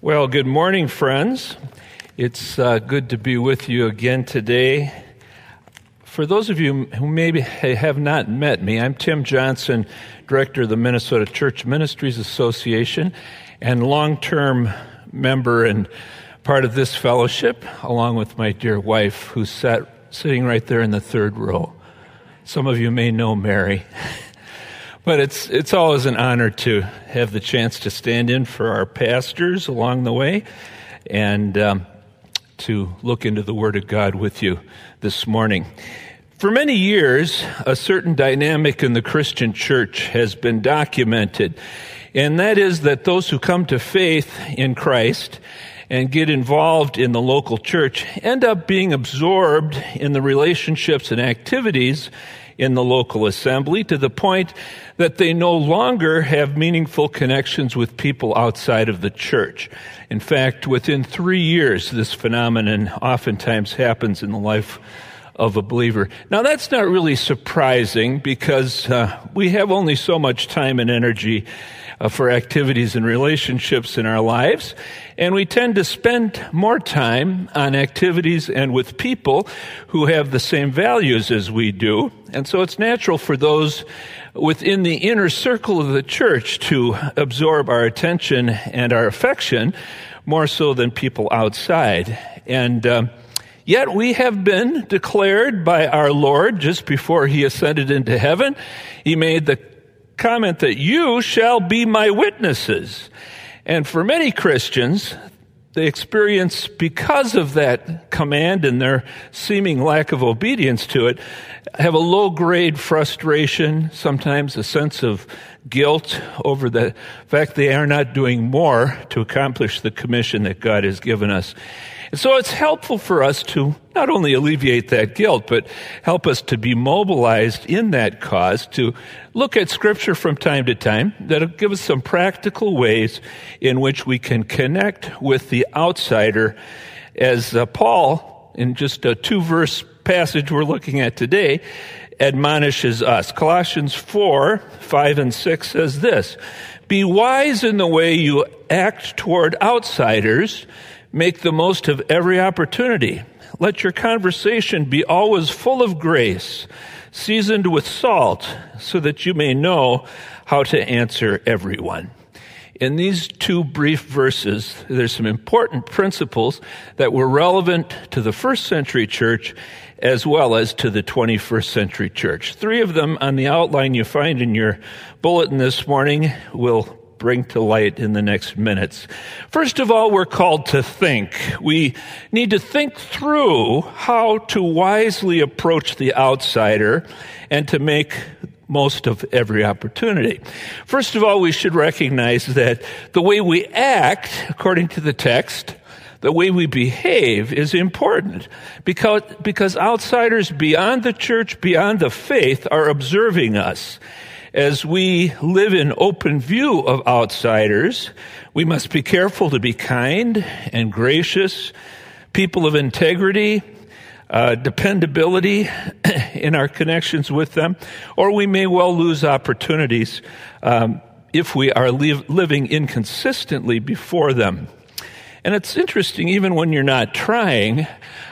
Well, good morning, friends. It's uh, good to be with you again today. For those of you who maybe have not met me, I'm Tim Johnson, Director of the Minnesota Church Ministries Association, and long term member and part of this fellowship, along with my dear wife, who's sat, sitting right there in the third row. Some of you may know Mary. But it's, it's always an honor to have the chance to stand in for our pastors along the way and um, to look into the Word of God with you this morning. For many years, a certain dynamic in the Christian church has been documented, and that is that those who come to faith in Christ and get involved in the local church end up being absorbed in the relationships and activities in the local assembly to the point that they no longer have meaningful connections with people outside of the church. In fact, within three years, this phenomenon oftentimes happens in the life of a believer. Now, that's not really surprising because uh, we have only so much time and energy uh, for activities and relationships in our lives. And we tend to spend more time on activities and with people who have the same values as we do. And so it's natural for those within the inner circle of the church to absorb our attention and our affection more so than people outside. And um, yet we have been declared by our Lord just before he ascended into heaven. He made the comment that you shall be my witnesses. And for many Christians, they experience, because of that command and their seeming lack of obedience to it, have a low grade frustration, sometimes a sense of guilt over the fact they are not doing more to accomplish the commission that God has given us. And so it's helpful for us to not only alleviate that guilt, but help us to be mobilized in that cause, to look at scripture from time to time that'll give us some practical ways in which we can connect with the outsider as uh, Paul, in just a two verse passage we're looking at today, admonishes us. Colossians 4, 5 and 6 says this, be wise in the way you act toward outsiders Make the most of every opportunity. Let your conversation be always full of grace, seasoned with salt, so that you may know how to answer everyone. In these two brief verses, there's some important principles that were relevant to the first century church as well as to the 21st century church. Three of them on the outline you find in your bulletin this morning will bring to light in the next minutes. First of all, we're called to think. We need to think through how to wisely approach the outsider and to make most of every opportunity. First of all, we should recognize that the way we act, according to the text, the way we behave is important because, because outsiders beyond the church, beyond the faith, are observing us as we live in open view of outsiders, we must be careful to be kind and gracious, people of integrity, uh, dependability in our connections with them, or we may well lose opportunities um, if we are li- living inconsistently before them. And it's interesting, even when you're not trying,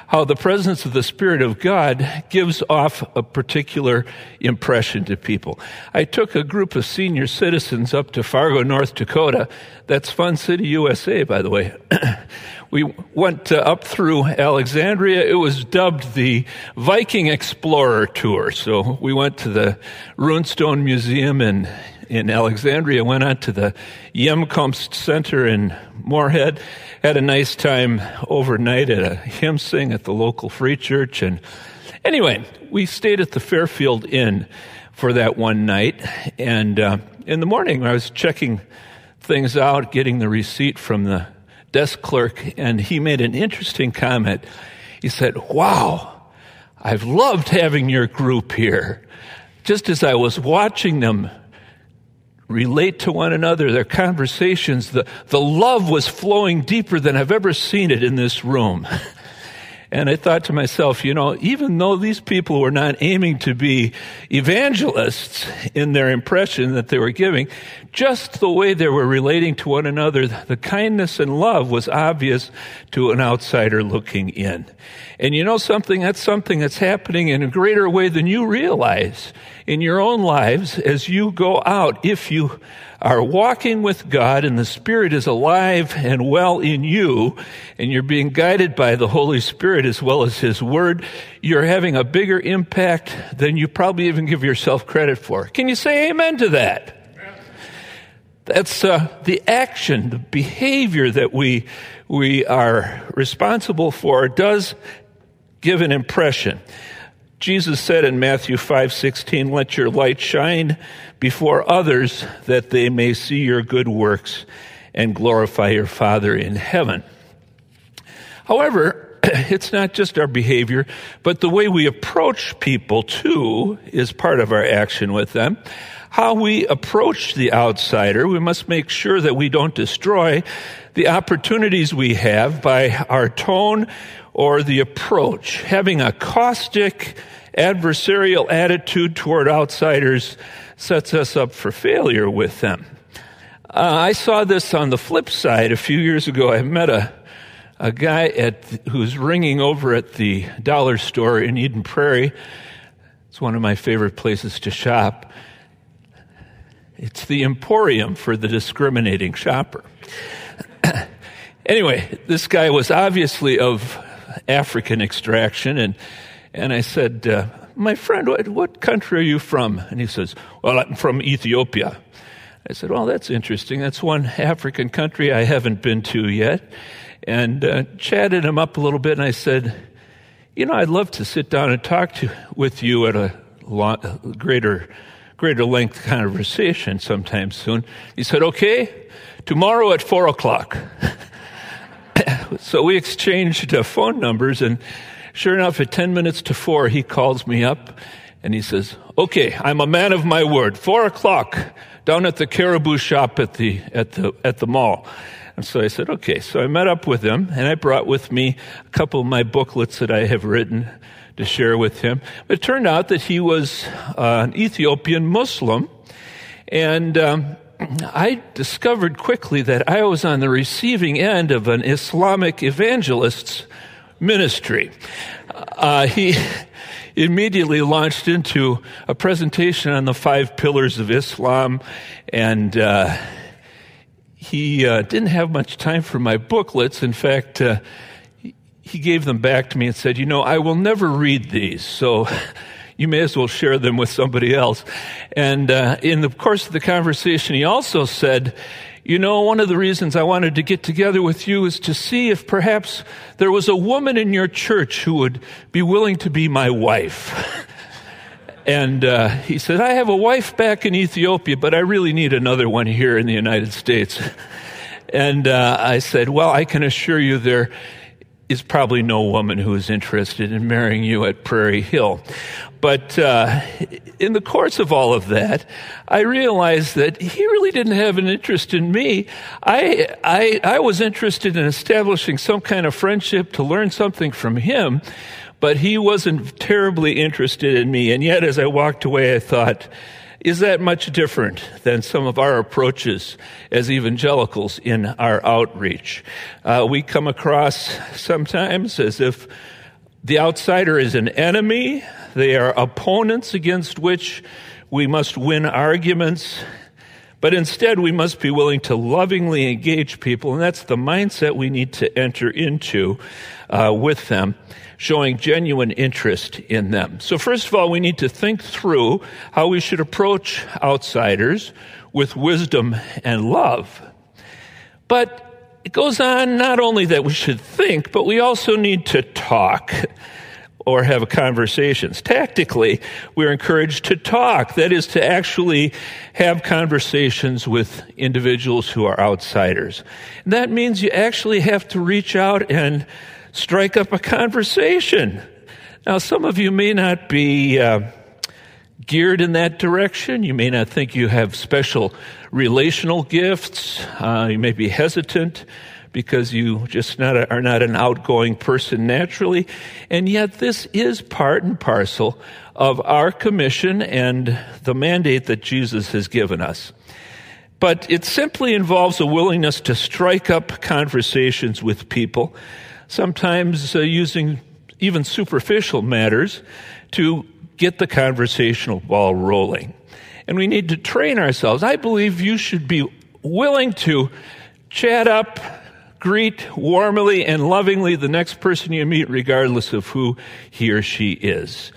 how the presence of the Spirit of God gives off a particular impression to people. I took a group of senior citizens up to Fargo, North Dakota. That's Fun City, USA, by the way. we went uh, up through Alexandria. It was dubbed the Viking Explorer Tour. So we went to the Runestone Museum in in Alexandria, went on to the Hjemkomst Center in Moorhead, had a nice time overnight at a hymn sing at the local free church. And anyway, we stayed at the Fairfield Inn for that one night. And uh, in the morning, I was checking things out, getting the receipt from the desk clerk, and he made an interesting comment. He said, Wow, I've loved having your group here. Just as I was watching them relate to one another, their conversations, the, the love was flowing deeper than I've ever seen it in this room. And I thought to myself, you know, even though these people were not aiming to be evangelists in their impression that they were giving, just the way they were relating to one another, the kindness and love was obvious to an outsider looking in. And you know something? That's something that's happening in a greater way than you realize in your own lives as you go out. If you are walking with God and the Spirit is alive and well in you, and you're being guided by the Holy Spirit as well as His Word, you're having a bigger impact than you probably even give yourself credit for. Can you say amen to that? That's uh, the action, the behavior that we we are responsible for does give an impression. Jesus said in Matthew 5:16, "Let your light shine before others that they may see your good works and glorify your Father in heaven." However, it's not just our behavior, but the way we approach people too is part of our action with them. How we approach the outsider, we must make sure that we don't destroy the opportunities we have by our tone or the approach. Having a caustic, adversarial attitude toward outsiders sets us up for failure with them. Uh, I saw this on the flip side a few years ago. I met a, a guy at, who's ringing over at the dollar store in Eden Prairie. It's one of my favorite places to shop. It's the emporium for the discriminating shopper. anyway, this guy was obviously of African extraction. And, and I said, uh, My friend, what, what country are you from? And he says, Well, I'm from Ethiopia. I said, Well, that's interesting. That's one African country I haven't been to yet. And uh, chatted him up a little bit, and I said, You know, I'd love to sit down and talk to, with you at a lot, greater, greater length conversation sometime soon. He said, Okay, tomorrow at four o'clock. so we exchanged uh, phone numbers, and sure enough, at 10 minutes to four, he calls me up and he says, Okay, I'm a man of my word. Four o'clock down at the caribou shop at the, at the, at the mall. And so I said, okay. So I met up with him and I brought with me a couple of my booklets that I have written to share with him. It turned out that he was uh, an Ethiopian Muslim and um, I discovered quickly that I was on the receiving end of an Islamic evangelist's ministry. Uh, he immediately launched into a presentation on the five pillars of Islam, and uh, he uh, didn't have much time for my booklets. In fact, uh, he gave them back to me and said, You know, I will never read these, so you may as well share them with somebody else. And uh, in the course of the conversation, he also said, you know, one of the reasons I wanted to get together with you is to see if perhaps there was a woman in your church who would be willing to be my wife. and uh, he said, I have a wife back in Ethiopia, but I really need another one here in the United States. and uh, I said, Well, I can assure you there is probably no woman who is interested in marrying you at Prairie Hill. But uh, in the course of all of that, I realized that he really didn't have an interest in me. I, I, I was interested in establishing some kind of friendship to learn something from him, but he wasn't terribly interested in me. And yet, as I walked away, I thought, is that much different than some of our approaches as evangelicals in our outreach? Uh, we come across sometimes as if the outsider is an enemy, they are opponents against which we must win arguments. But instead, we must be willing to lovingly engage people, and that's the mindset we need to enter into uh, with them showing genuine interest in them. So, first of all, we need to think through how we should approach outsiders with wisdom and love. But it goes on not only that we should think, but we also need to talk or have conversations. Tactically, we're encouraged to talk. That is to actually have conversations with individuals who are outsiders. And that means you actually have to reach out and strike up a conversation. Now, some of you may not be uh, geared in that direction. You may not think you have special relational gifts. Uh, you may be hesitant because you just not a, are not an outgoing person naturally. And yet this is part and parcel of our commission and the mandate that Jesus has given us. But it simply involves a willingness to strike up conversations with people, sometimes uh, using even superficial matters to get the conversational ball rolling. And we need to train ourselves. I believe you should be willing to chat up, greet warmly and lovingly the next person you meet, regardless of who he or she is.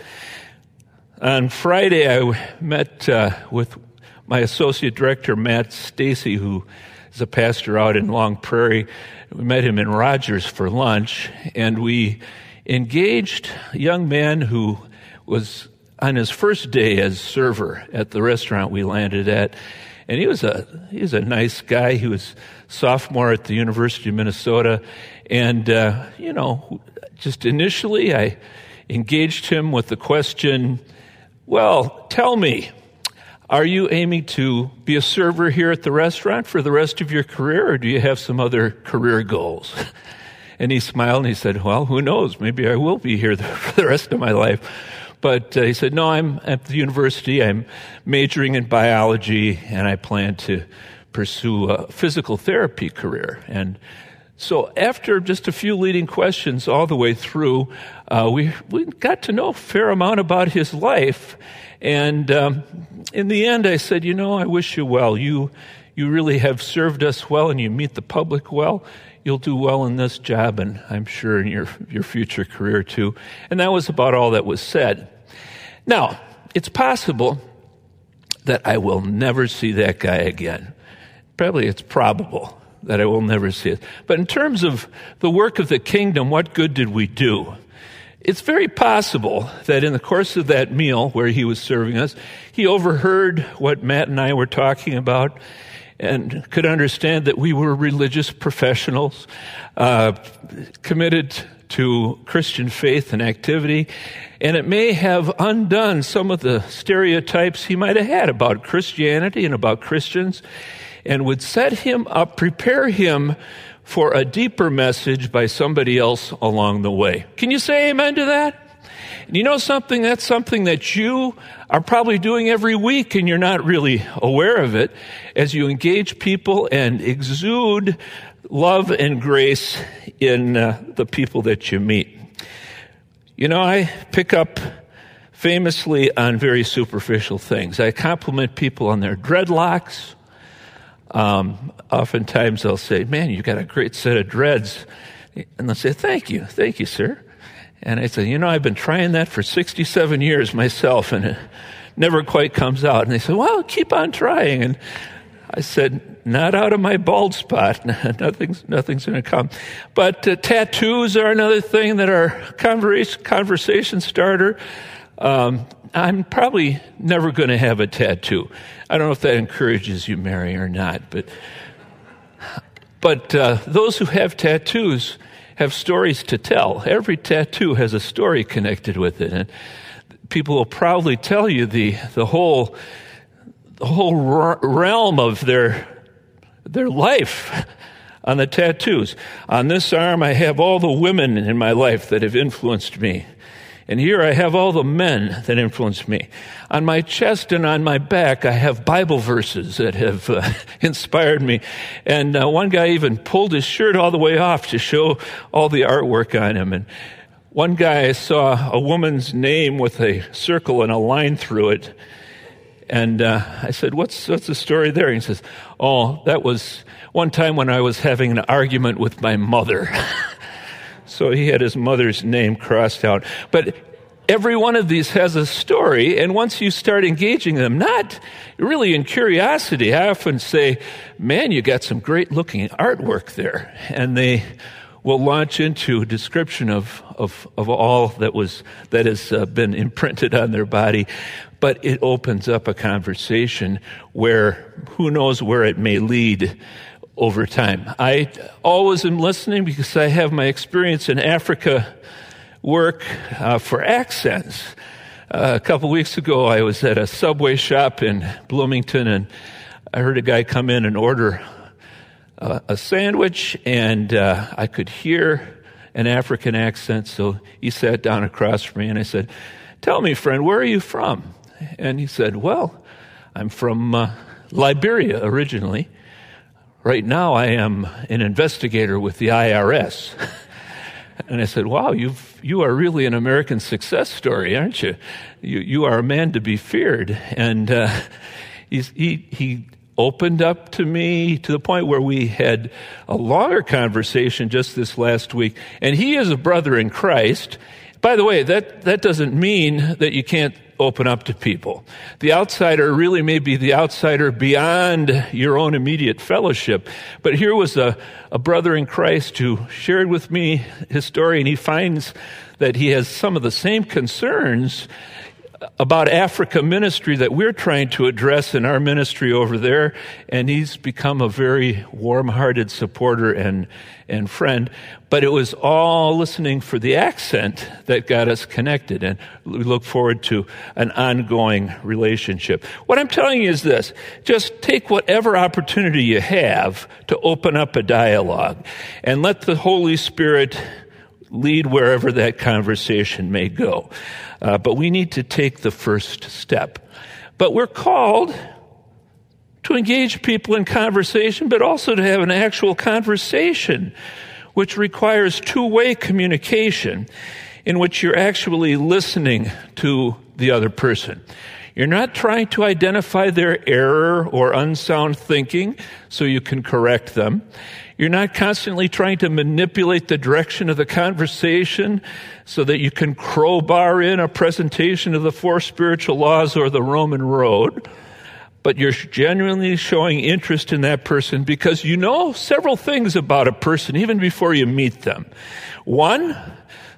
On Friday, I met uh, with my associate director, Matt Stacy, who is a pastor out in Long Prairie. We met him in Rogers for lunch, and we engaged a young man who was on his first day as server at the restaurant we landed at. And he was a he was a nice guy. He was sophomore at the University of Minnesota, and uh, you know, just initially I engaged him with the question, "Well, tell me, are you aiming to be a server here at the restaurant for the rest of your career, or do you have some other career goals?" And he smiled and he said, Well, who knows? Maybe I will be here for the rest of my life. But uh, he said, No, I'm at the university. I'm majoring in biology, and I plan to pursue a physical therapy career. And so, after just a few leading questions all the way through, uh, we, we got to know a fair amount about his life. And um, in the end, I said, You know, I wish you well. You, you really have served us well, and you meet the public well you'll do well in this job and I'm sure in your, your future career too. And that was about all that was said. Now, it's possible that I will never see that guy again. Probably it's probable that I will never see it. But in terms of the work of the kingdom, what good did we do? It's very possible that in the course of that meal where he was serving us, he overheard what Matt and I were talking about and could understand that we were religious professionals uh, committed to Christian faith and activity, and it may have undone some of the stereotypes he might have had about Christianity and about Christians, and would set him up, prepare him for a deeper message by somebody else along the way. Can you say amen to that? you know something? That's something that you are probably doing every week and you're not really aware of it as you engage people and exude love and grace in uh, the people that you meet. You know, I pick up famously on very superficial things. I compliment people on their dreadlocks. Um, oftentimes they'll say, Man, you've got a great set of dreads. And they'll say, Thank you, thank you, sir. And I say, You know, I've been trying that for 67 years myself, and it never quite comes out. And they say, Well, keep on trying. And I said, Not out of my bald spot. nothing's nothing's going to come. But uh, tattoos are another thing that are conversation, conversation starter. Um, I'm probably never going to have a tattoo. I don't know if that encourages you, Mary, or not, but but uh, those who have tattoos have stories to tell. Every tattoo has a story connected with it. And people will proudly tell you the, the whole, the whole realm of their, their life on the tattoos. On this arm, I have all the women in my life that have influenced me. And here I have all the men that influenced me. On my chest and on my back, I have Bible verses that have uh, inspired me. And uh, one guy even pulled his shirt all the way off to show all the artwork on him. And one guy saw a woman's name with a circle and a line through it. And uh, I said, what's, what's the story there? And he says, Oh, that was one time when I was having an argument with my mother. So he had his mother's name crossed out. But every one of these has a story, and once you start engaging them, not really in curiosity, I often say, Man, you got some great looking artwork there. And they will launch into a description of, of, of all that was that has uh, been imprinted on their body but it opens up a conversation where who knows where it may lead over time. I always am listening because I have my experience in Africa work uh, for accents. Uh, a couple weeks ago, I was at a subway shop in Bloomington, and I heard a guy come in and order uh, a sandwich, and uh, I could hear an African accent. So he sat down across from me, and I said, Tell me, friend, where are you from? And he said, Well, I'm from uh, Liberia originally. Right now, I am an investigator with the IRS. and I said, Wow, you've, you are really an American success story, aren't you? You, you are a man to be feared. And uh, he, he opened up to me to the point where we had a longer conversation just this last week. And he is a brother in Christ. By the way, that, that doesn't mean that you can't open up to people. The outsider really may be the outsider beyond your own immediate fellowship. But here was a, a brother in Christ who shared with me his story, and he finds that he has some of the same concerns about Africa ministry that we're trying to address in our ministry over there, and he's become a very warm-hearted supporter and and friend. But it was all listening for the accent that got us connected, and we look forward to an ongoing relationship. What I'm telling you is this: just take whatever opportunity you have to open up a dialogue, and let the Holy Spirit lead wherever that conversation may go. Uh, but we need to take the first step. But we're called to engage people in conversation, but also to have an actual conversation, which requires two way communication in which you're actually listening to the other person. You're not trying to identify their error or unsound thinking so you can correct them. You're not constantly trying to manipulate the direction of the conversation so that you can crowbar in a presentation of the four spiritual laws or the Roman road. But you're genuinely showing interest in that person because you know several things about a person even before you meet them. One,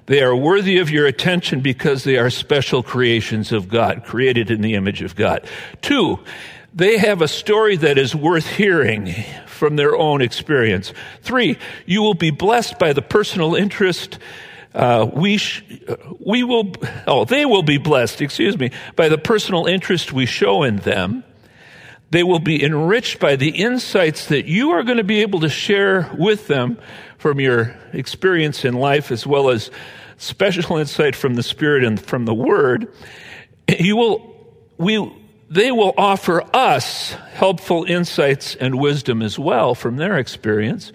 they are worthy of your attention because they are special creations of God, created in the image of God. Two, they have a story that is worth hearing from their own experience. Three, you will be blessed by the personal interest. Uh, we sh- we will oh they will be blessed excuse me by the personal interest we show in them they will be enriched by the insights that you are going to be able to share with them from your experience in life as well as special insight from the spirit and from the word you will we they will offer us helpful insights and wisdom as well from their experience.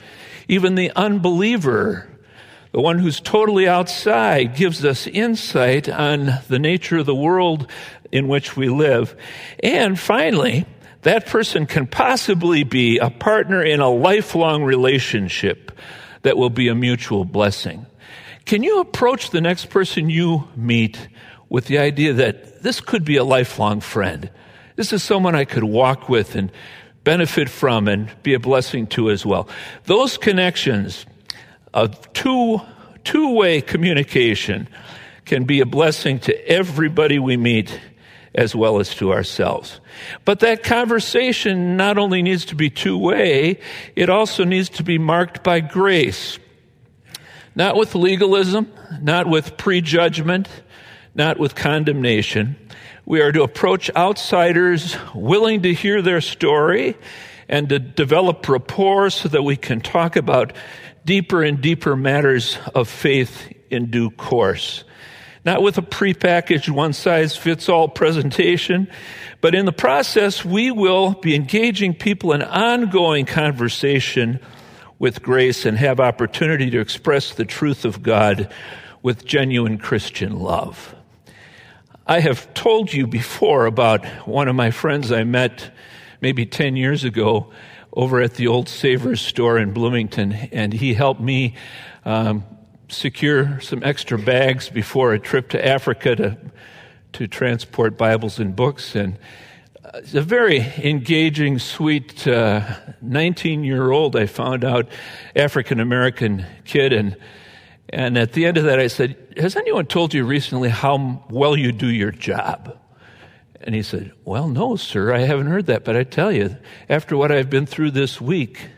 Even the unbeliever, the one who's totally outside, gives us insight on the nature of the world in which we live. And finally, that person can possibly be a partner in a lifelong relationship that will be a mutual blessing. Can you approach the next person you meet with the idea that this could be a lifelong friend? This is someone I could walk with and benefit from and be a blessing to as well. Those connections of two, two-way communication can be a blessing to everybody we meet as well as to ourselves. But that conversation not only needs to be two-way, it also needs to be marked by grace. Not with legalism, not with prejudgment, not with condemnation, we are to approach outsiders willing to hear their story and to develop rapport so that we can talk about deeper and deeper matters of faith in due course. Not with a prepackaged one size fits all presentation, but in the process, we will be engaging people in ongoing conversation with grace and have opportunity to express the truth of God with genuine Christian love. I have told you before about one of my friends I met maybe 10 years ago over at the old Savers store in Bloomington, and he helped me um, secure some extra bags before a trip to Africa to, to transport Bibles and books. And it's a very engaging, sweet 19 uh, year old, I found out, African American kid. And and at the end of that, I said, Has anyone told you recently how well you do your job? And he said, Well, no, sir, I haven't heard that, but I tell you, after what I've been through this week,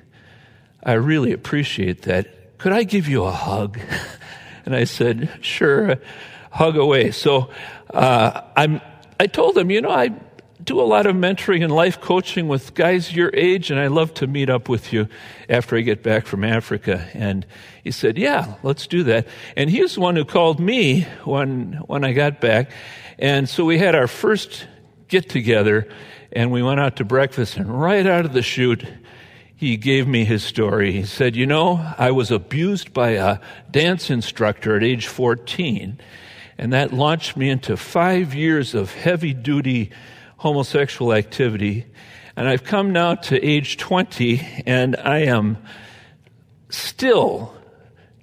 I really appreciate that. Could I give you a hug? And I said, Sure, hug away. So uh, I'm, I told him, You know, I, do a lot of mentoring and life coaching with guys your age, and I'd love to meet up with you after I get back from Africa. And he said, Yeah, let's do that. And he was the one who called me when, when I got back. And so we had our first get together, and we went out to breakfast, and right out of the chute, he gave me his story. He said, You know, I was abused by a dance instructor at age 14, and that launched me into five years of heavy duty homosexual activity. And I've come now to age 20, and I am still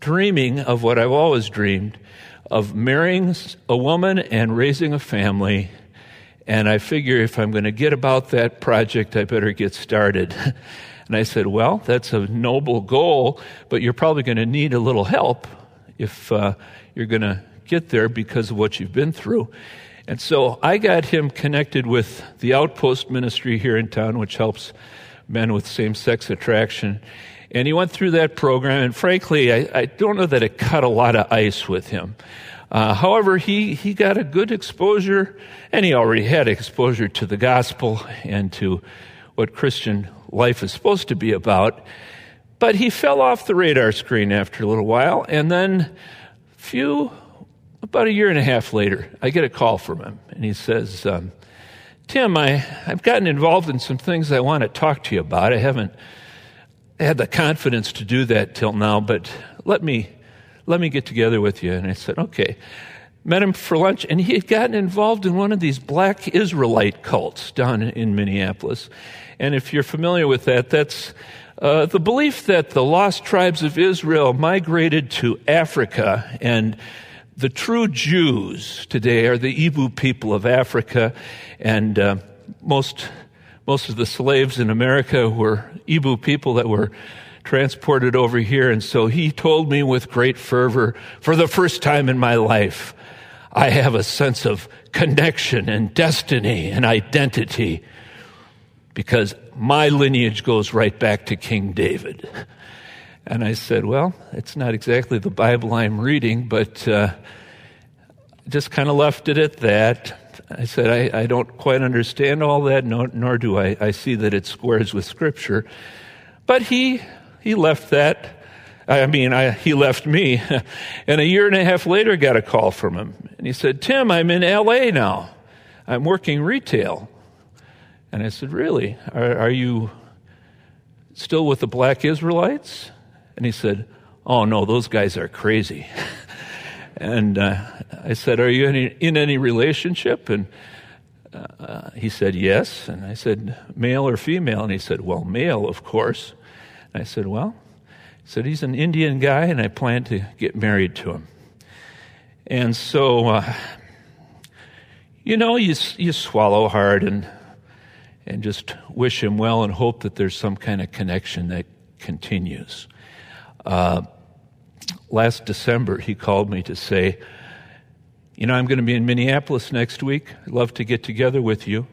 dreaming of what I've always dreamed of marrying a woman and raising a family. And I figure if I'm going to get about that project, I better get started. And I said, Well, that's a noble goal, but you're probably going to need a little help if uh, you're going to get there because of what you've been through. And so I got him connected with the Outpost Ministry here in town, which helps men with same sex attraction. And he went through that program, and frankly, I, I don't know that it cut a lot of ice with him. Uh, however, he, he got a good exposure, and he already had exposure to the gospel and to what Christian life is supposed to be about. But he fell off the radar screen after a little while, and then a few, about a year and a half later, I get a call from him, and he says, um, Tim, I, I've gotten involved in some things I want to talk to you about. I haven't had the confidence to do that till now, but let me, let me get together with you. And I said, okay. Met him for lunch, and he had gotten involved in one of these black Israelite cults down in Minneapolis. And if you're familiar with that, that's uh, the belief that the lost tribes of Israel migrated to Africa and the true Jews today are the Ibo people of Africa, and uh, most most of the slaves in America were Ibo people that were transported over here. And so he told me with great fervor, for the first time in my life, I have a sense of connection and destiny and identity because my lineage goes right back to King David. And I said, Well, it's not exactly the Bible I'm reading, but uh, just kind of left it at that. I said, I, I don't quite understand all that, nor, nor do I, I see that it squares with Scripture. But he, he left that. I mean, I, he left me. and a year and a half later, got a call from him. And he said, Tim, I'm in LA now. I'm working retail. And I said, Really? Are, are you still with the black Israelites? And he said, Oh, no, those guys are crazy. and uh, I said, Are you any, in any relationship? And uh, he said, Yes. And I said, Male or female? And he said, Well, male, of course. And I said, Well, he said, He's an Indian guy, and I plan to get married to him. And so, uh, you know, you, you swallow hard and and just wish him well and hope that there's some kind of connection that continues. Uh, last December, he called me to say, You know, I'm going to be in Minneapolis next week. I'd love to get together with you.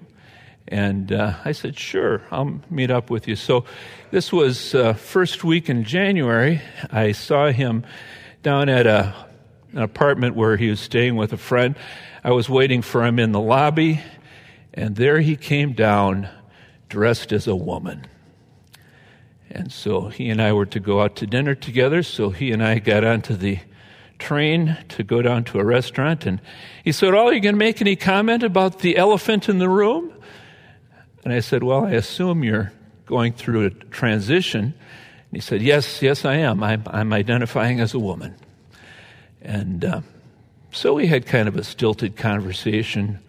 And uh, I said, Sure, I'll meet up with you. So this was uh, first week in January. I saw him down at a, an apartment where he was staying with a friend. I was waiting for him in the lobby and there he came down dressed as a woman. And so he and I were to go out to dinner together. So he and I got onto the train to go down to a restaurant. And he said, Oh, are you going to make any comment about the elephant in the room? And I said, Well, I assume you're going through a transition. And he said, Yes, yes, I am. I'm, I'm identifying as a woman. And uh, so we had kind of a stilted conversation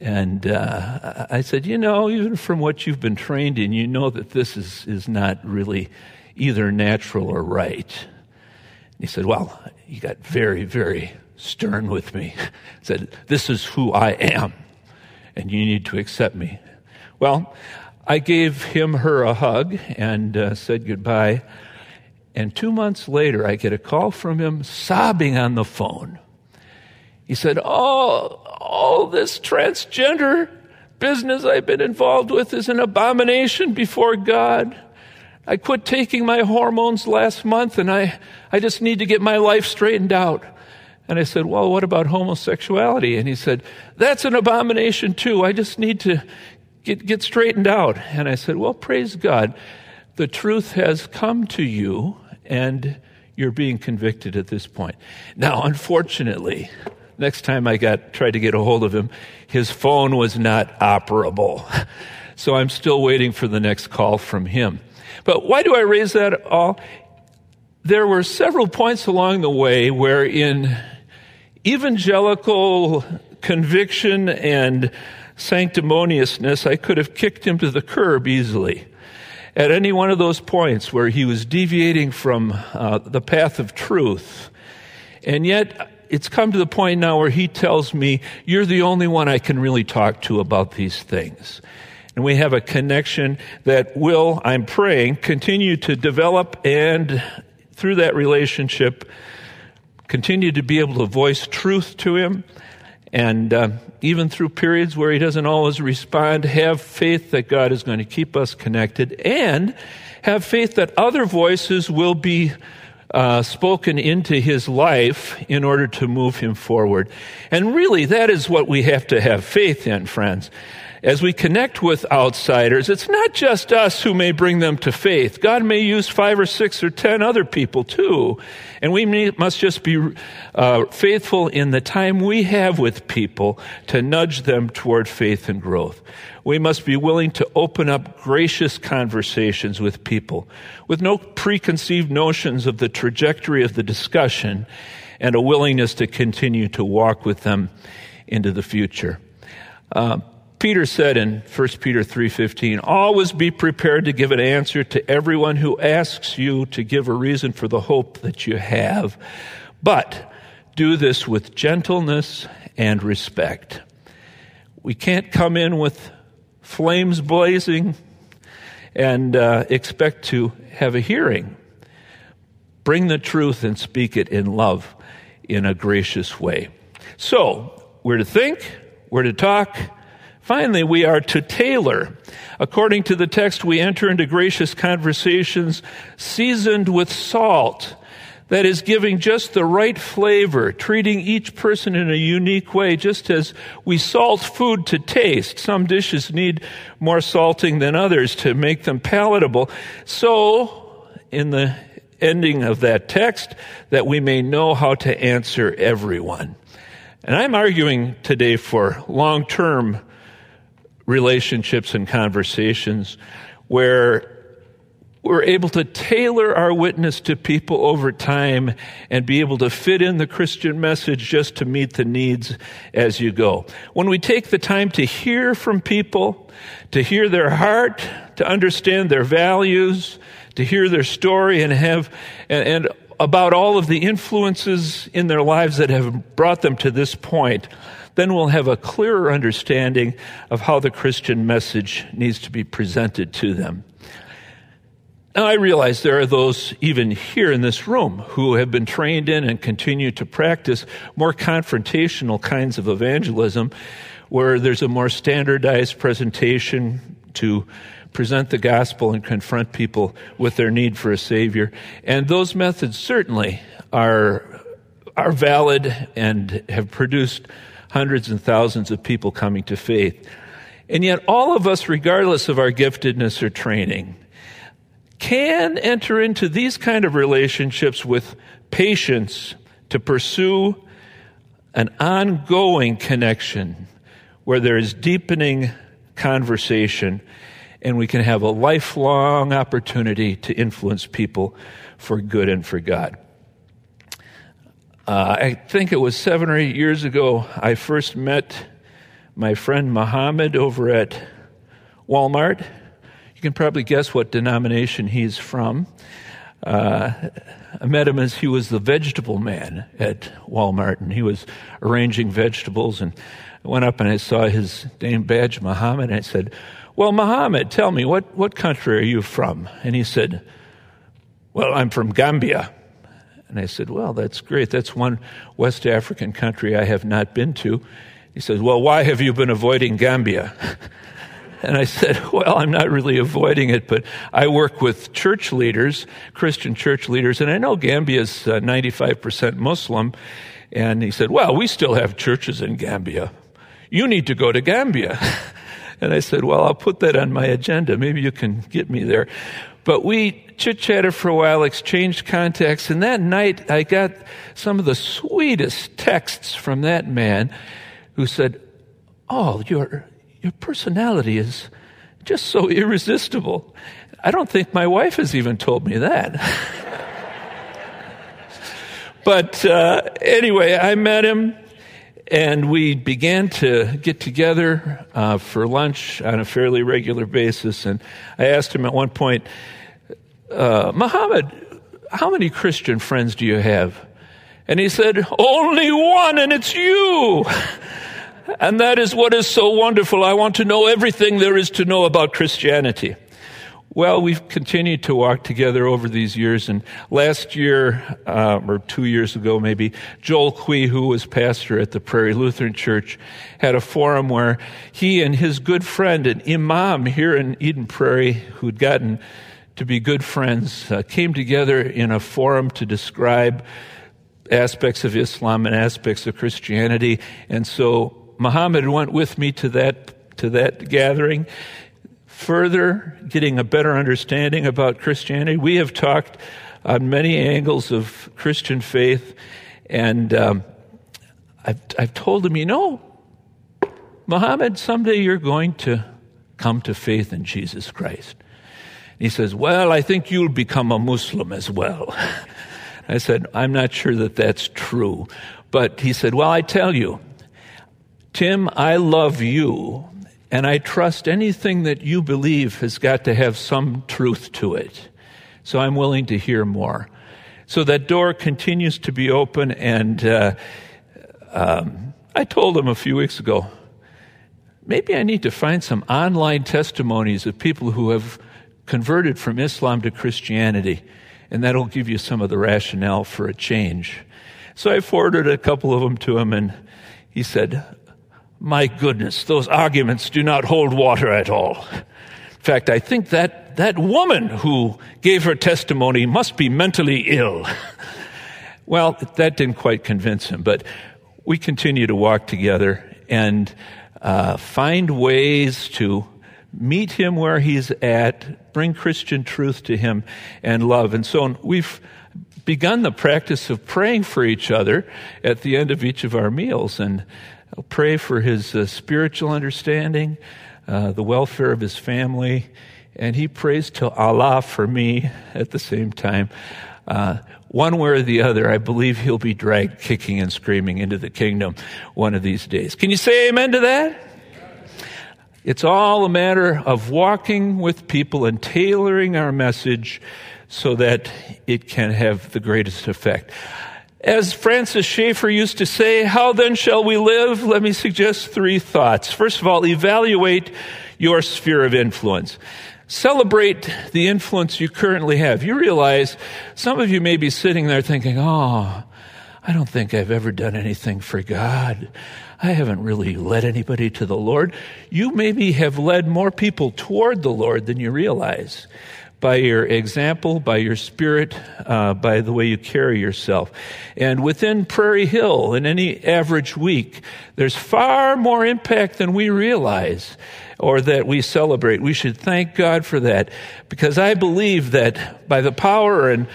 and uh, I said, you know, even from what you've been trained in, you know that this is, is not really either natural or right. And he said, well, he got very, very stern with me. said, this is who I am, and you need to accept me. Well, I gave him, her a hug and uh, said goodbye. And two months later, I get a call from him sobbing on the phone. He said, Oh, all this transgender business I've been involved with is an abomination before God. I quit taking my hormones last month and I, I just need to get my life straightened out. And I said, Well, what about homosexuality? And he said, That's an abomination too. I just need to get, get straightened out. And I said, Well, praise God. The truth has come to you, and you're being convicted at this point. Now, unfortunately, next time I got tried to get a hold of him, his phone was not operable. So I'm still waiting for the next call from him. But why do I raise that all? There were several points along the way where in evangelical conviction and sanctimoniousness, I could have kicked him to the curb easily. At any one of those points where he was deviating from uh, the path of truth. And yet, it's come to the point now where he tells me, You're the only one I can really talk to about these things. And we have a connection that will, I'm praying, continue to develop and through that relationship, continue to be able to voice truth to him. And uh, even through periods where he doesn't always respond, have faith that God is going to keep us connected and have faith that other voices will be uh, spoken into his life in order to move him forward. And really, that is what we have to have faith in, friends as we connect with outsiders, it's not just us who may bring them to faith. God may use five or six or ten other people too. And we must just be uh, faithful in the time we have with people to nudge them toward faith and growth. We must be willing to open up gracious conversations with people with no preconceived notions of the trajectory of the discussion and a willingness to continue to walk with them into the future. Uh, Peter said in 1 Peter 3:15, "Always be prepared to give an answer to everyone who asks you to give a reason for the hope that you have, but do this with gentleness and respect." We can't come in with flames blazing and uh, expect to have a hearing. Bring the truth and speak it in love in a gracious way. So, we're to think, we're to talk, Finally, we are to tailor. According to the text, we enter into gracious conversations seasoned with salt. That is giving just the right flavor, treating each person in a unique way, just as we salt food to taste. Some dishes need more salting than others to make them palatable. So, in the ending of that text, that we may know how to answer everyone. And I'm arguing today for long term relationships and conversations where we're able to tailor our witness to people over time and be able to fit in the Christian message just to meet the needs as you go. When we take the time to hear from people, to hear their heart, to understand their values, to hear their story and have, and, and about all of the influences in their lives that have brought them to this point, then we'll have a clearer understanding of how the Christian message needs to be presented to them. Now, I realize there are those even here in this room who have been trained in and continue to practice more confrontational kinds of evangelism where there's a more standardized presentation to present the gospel and confront people with their need for a savior. And those methods certainly are, are valid and have produced hundreds and thousands of people coming to faith. And yet, all of us, regardless of our giftedness or training, can enter into these kind of relationships with patience to pursue an ongoing connection where there is deepening conversation and we can have a lifelong opportunity to influence people for good and for God. Uh, I think it was seven or eight years ago, I first met my friend Muhammad over at Walmart. You can probably guess what denomination he's from. Uh, I met him as he was the vegetable man at Walmart, and he was arranging vegetables. And I went up and I saw his name badge, Muhammad, and I said, Well, Muhammad, tell me, what, what country are you from? And he said, Well, I'm from Gambia. And I said, Well, that's great. That's one West African country I have not been to. He says, Well, why have you been avoiding Gambia? And I said, Well, I'm not really avoiding it, but I work with church leaders, Christian church leaders, and I know Gambia is uh, 95% Muslim. And he said, Well, we still have churches in Gambia. You need to go to Gambia. And I said, Well, I'll put that on my agenda. Maybe you can get me there. But we chit chatted for a while, exchanged contacts, and that night I got some of the sweetest texts from that man who said, Oh, your, your personality is just so irresistible. I don't think my wife has even told me that. but uh, anyway, I met him and we began to get together uh, for lunch on a fairly regular basis. And I asked him at one point, uh, Muhammad, how many Christian friends do you have? And he said, Only one, and it's you. and that is what is so wonderful. I want to know everything there is to know about Christianity. Well, we've continued to walk together over these years, and last year, uh, or two years ago maybe, Joel Quee, who was pastor at the Prairie Lutheran Church, had a forum where he and his good friend, an imam here in Eden Prairie, who'd gotten to be good friends, uh, came together in a forum to describe aspects of Islam and aspects of Christianity. And so Muhammad went with me to that, to that gathering further getting a better understanding about Christianity. We have talked on many angles of Christian faith, and um, I've, I've told him, you know, Muhammad, someday you're going to come to faith in Jesus Christ. He says, Well, I think you'll become a Muslim as well. I said, I'm not sure that that's true. But he said, Well, I tell you, Tim, I love you and I trust anything that you believe has got to have some truth to it. So I'm willing to hear more. So that door continues to be open. And uh, um, I told him a few weeks ago, maybe I need to find some online testimonies of people who have converted from Islam to Christianity. And that'll give you some of the rationale for a change. So I forwarded a couple of them to him, and he said, my goodness, those arguments do not hold water at all. In fact, I think that that woman who gave her testimony must be mentally ill. well, that didn't quite convince him, but we continue to walk together and uh, find ways to meet him where he's at, bring Christian truth to him, and love. And so we've begun the practice of praying for each other at the end of each of our meals. And pray for his uh, spiritual understanding, uh, the welfare of his family, and he prays to Allah for me at the same time. Uh, one way or the other, I believe he'll be dragged kicking and screaming into the kingdom one of these days. Can you say amen to that? It's all a matter of walking with people and tailoring our message so that it can have the greatest effect. As Francis Schaeffer used to say, how then shall we live? Let me suggest three thoughts. First of all, evaluate your sphere of influence. Celebrate the influence you currently have. You realize some of you may be sitting there thinking, oh, I don't think I've ever done anything for God. I haven't really led anybody to the Lord. You maybe have led more people toward the Lord than you realize by your example, by your spirit, uh, by the way you carry yourself. And within Prairie Hill, in any average week, there's far more impact than we realize or that we celebrate. We should thank God for that because I believe that by the power and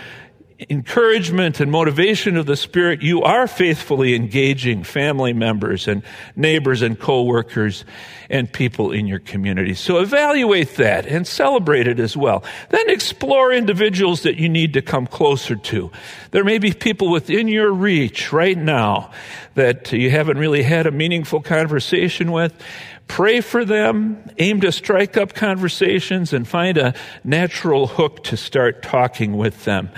encouragement and motivation of the Spirit, you are faithfully engaging family members and neighbors and coworkers and people in your community. So evaluate that and celebrate it as well. Then explore individuals that you need to come closer to. There may be people within your reach right now that you haven't really had a meaningful conversation with. Pray for them, aim to strike up conversations and find a natural hook to start talking with them.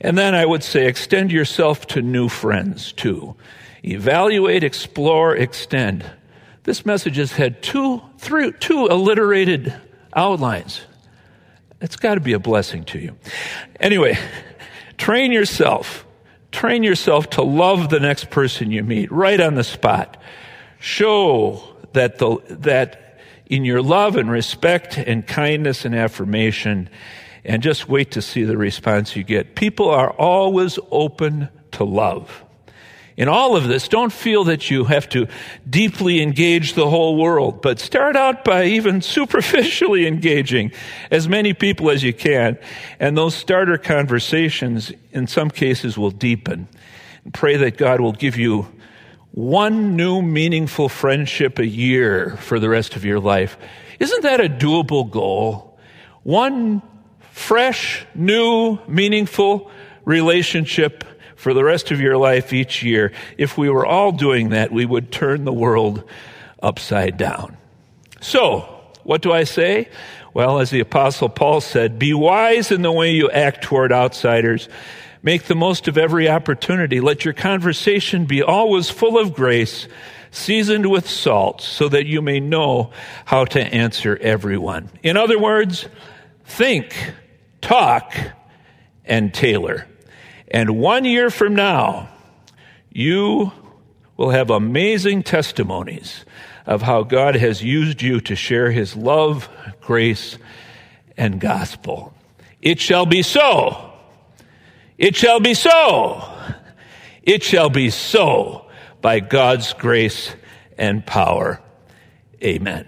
And then I would say extend yourself to new friends too. Evaluate, explore, extend. This message has had two, three, two alliterated outlines. It's got to be a blessing to you. Anyway, train yourself. Train yourself to love the next person you meet right on the spot. Show that the, that in your love and respect and kindness and affirmation, and just wait to see the response you get. People are always open to love. in all of this, don't feel that you have to deeply engage the whole world, but start out by even superficially engaging as many people as you can. And those starter conversations, in some cases, will deepen. Pray that God will give you one new meaningful friendship a year for the rest of your life. Isn't that a doable goal? One fresh, new, meaningful relationship for the rest of your life each year. If we were all doing that, we would turn the world upside down. So, what do I say? Well, as the apostle Paul said, be wise in the way you act toward outsiders Make the most of every opportunity. Let your conversation be always full of grace, seasoned with salt, so that you may know how to answer everyone. In other words, think, talk, and tailor. And one year from now, you will have amazing testimonies of how God has used you to share his love, grace, and gospel. It shall be so. It shall be so. It shall be so by God's grace and power. Amen.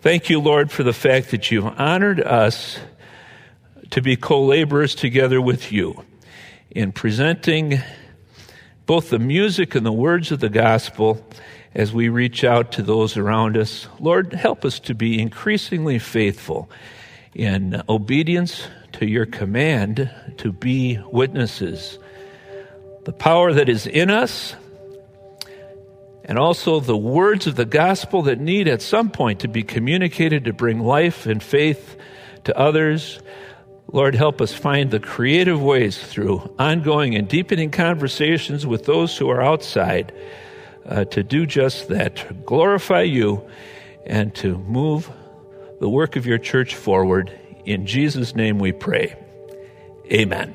Thank you, Lord, for the fact that you've honored us to be co laborers together with you in presenting both the music and the words of the gospel as we reach out to those around us. Lord, help us to be increasingly faithful in obedience to your command to be witnesses. The power that is in us, and also the words of the gospel that need at some point to be communicated to bring life and faith to others. Lord, help us find the creative ways through ongoing and deepening conversations with those who are outside uh, to do just that, to glorify you and to move the work of your church forward in Jesus' name we pray. Amen.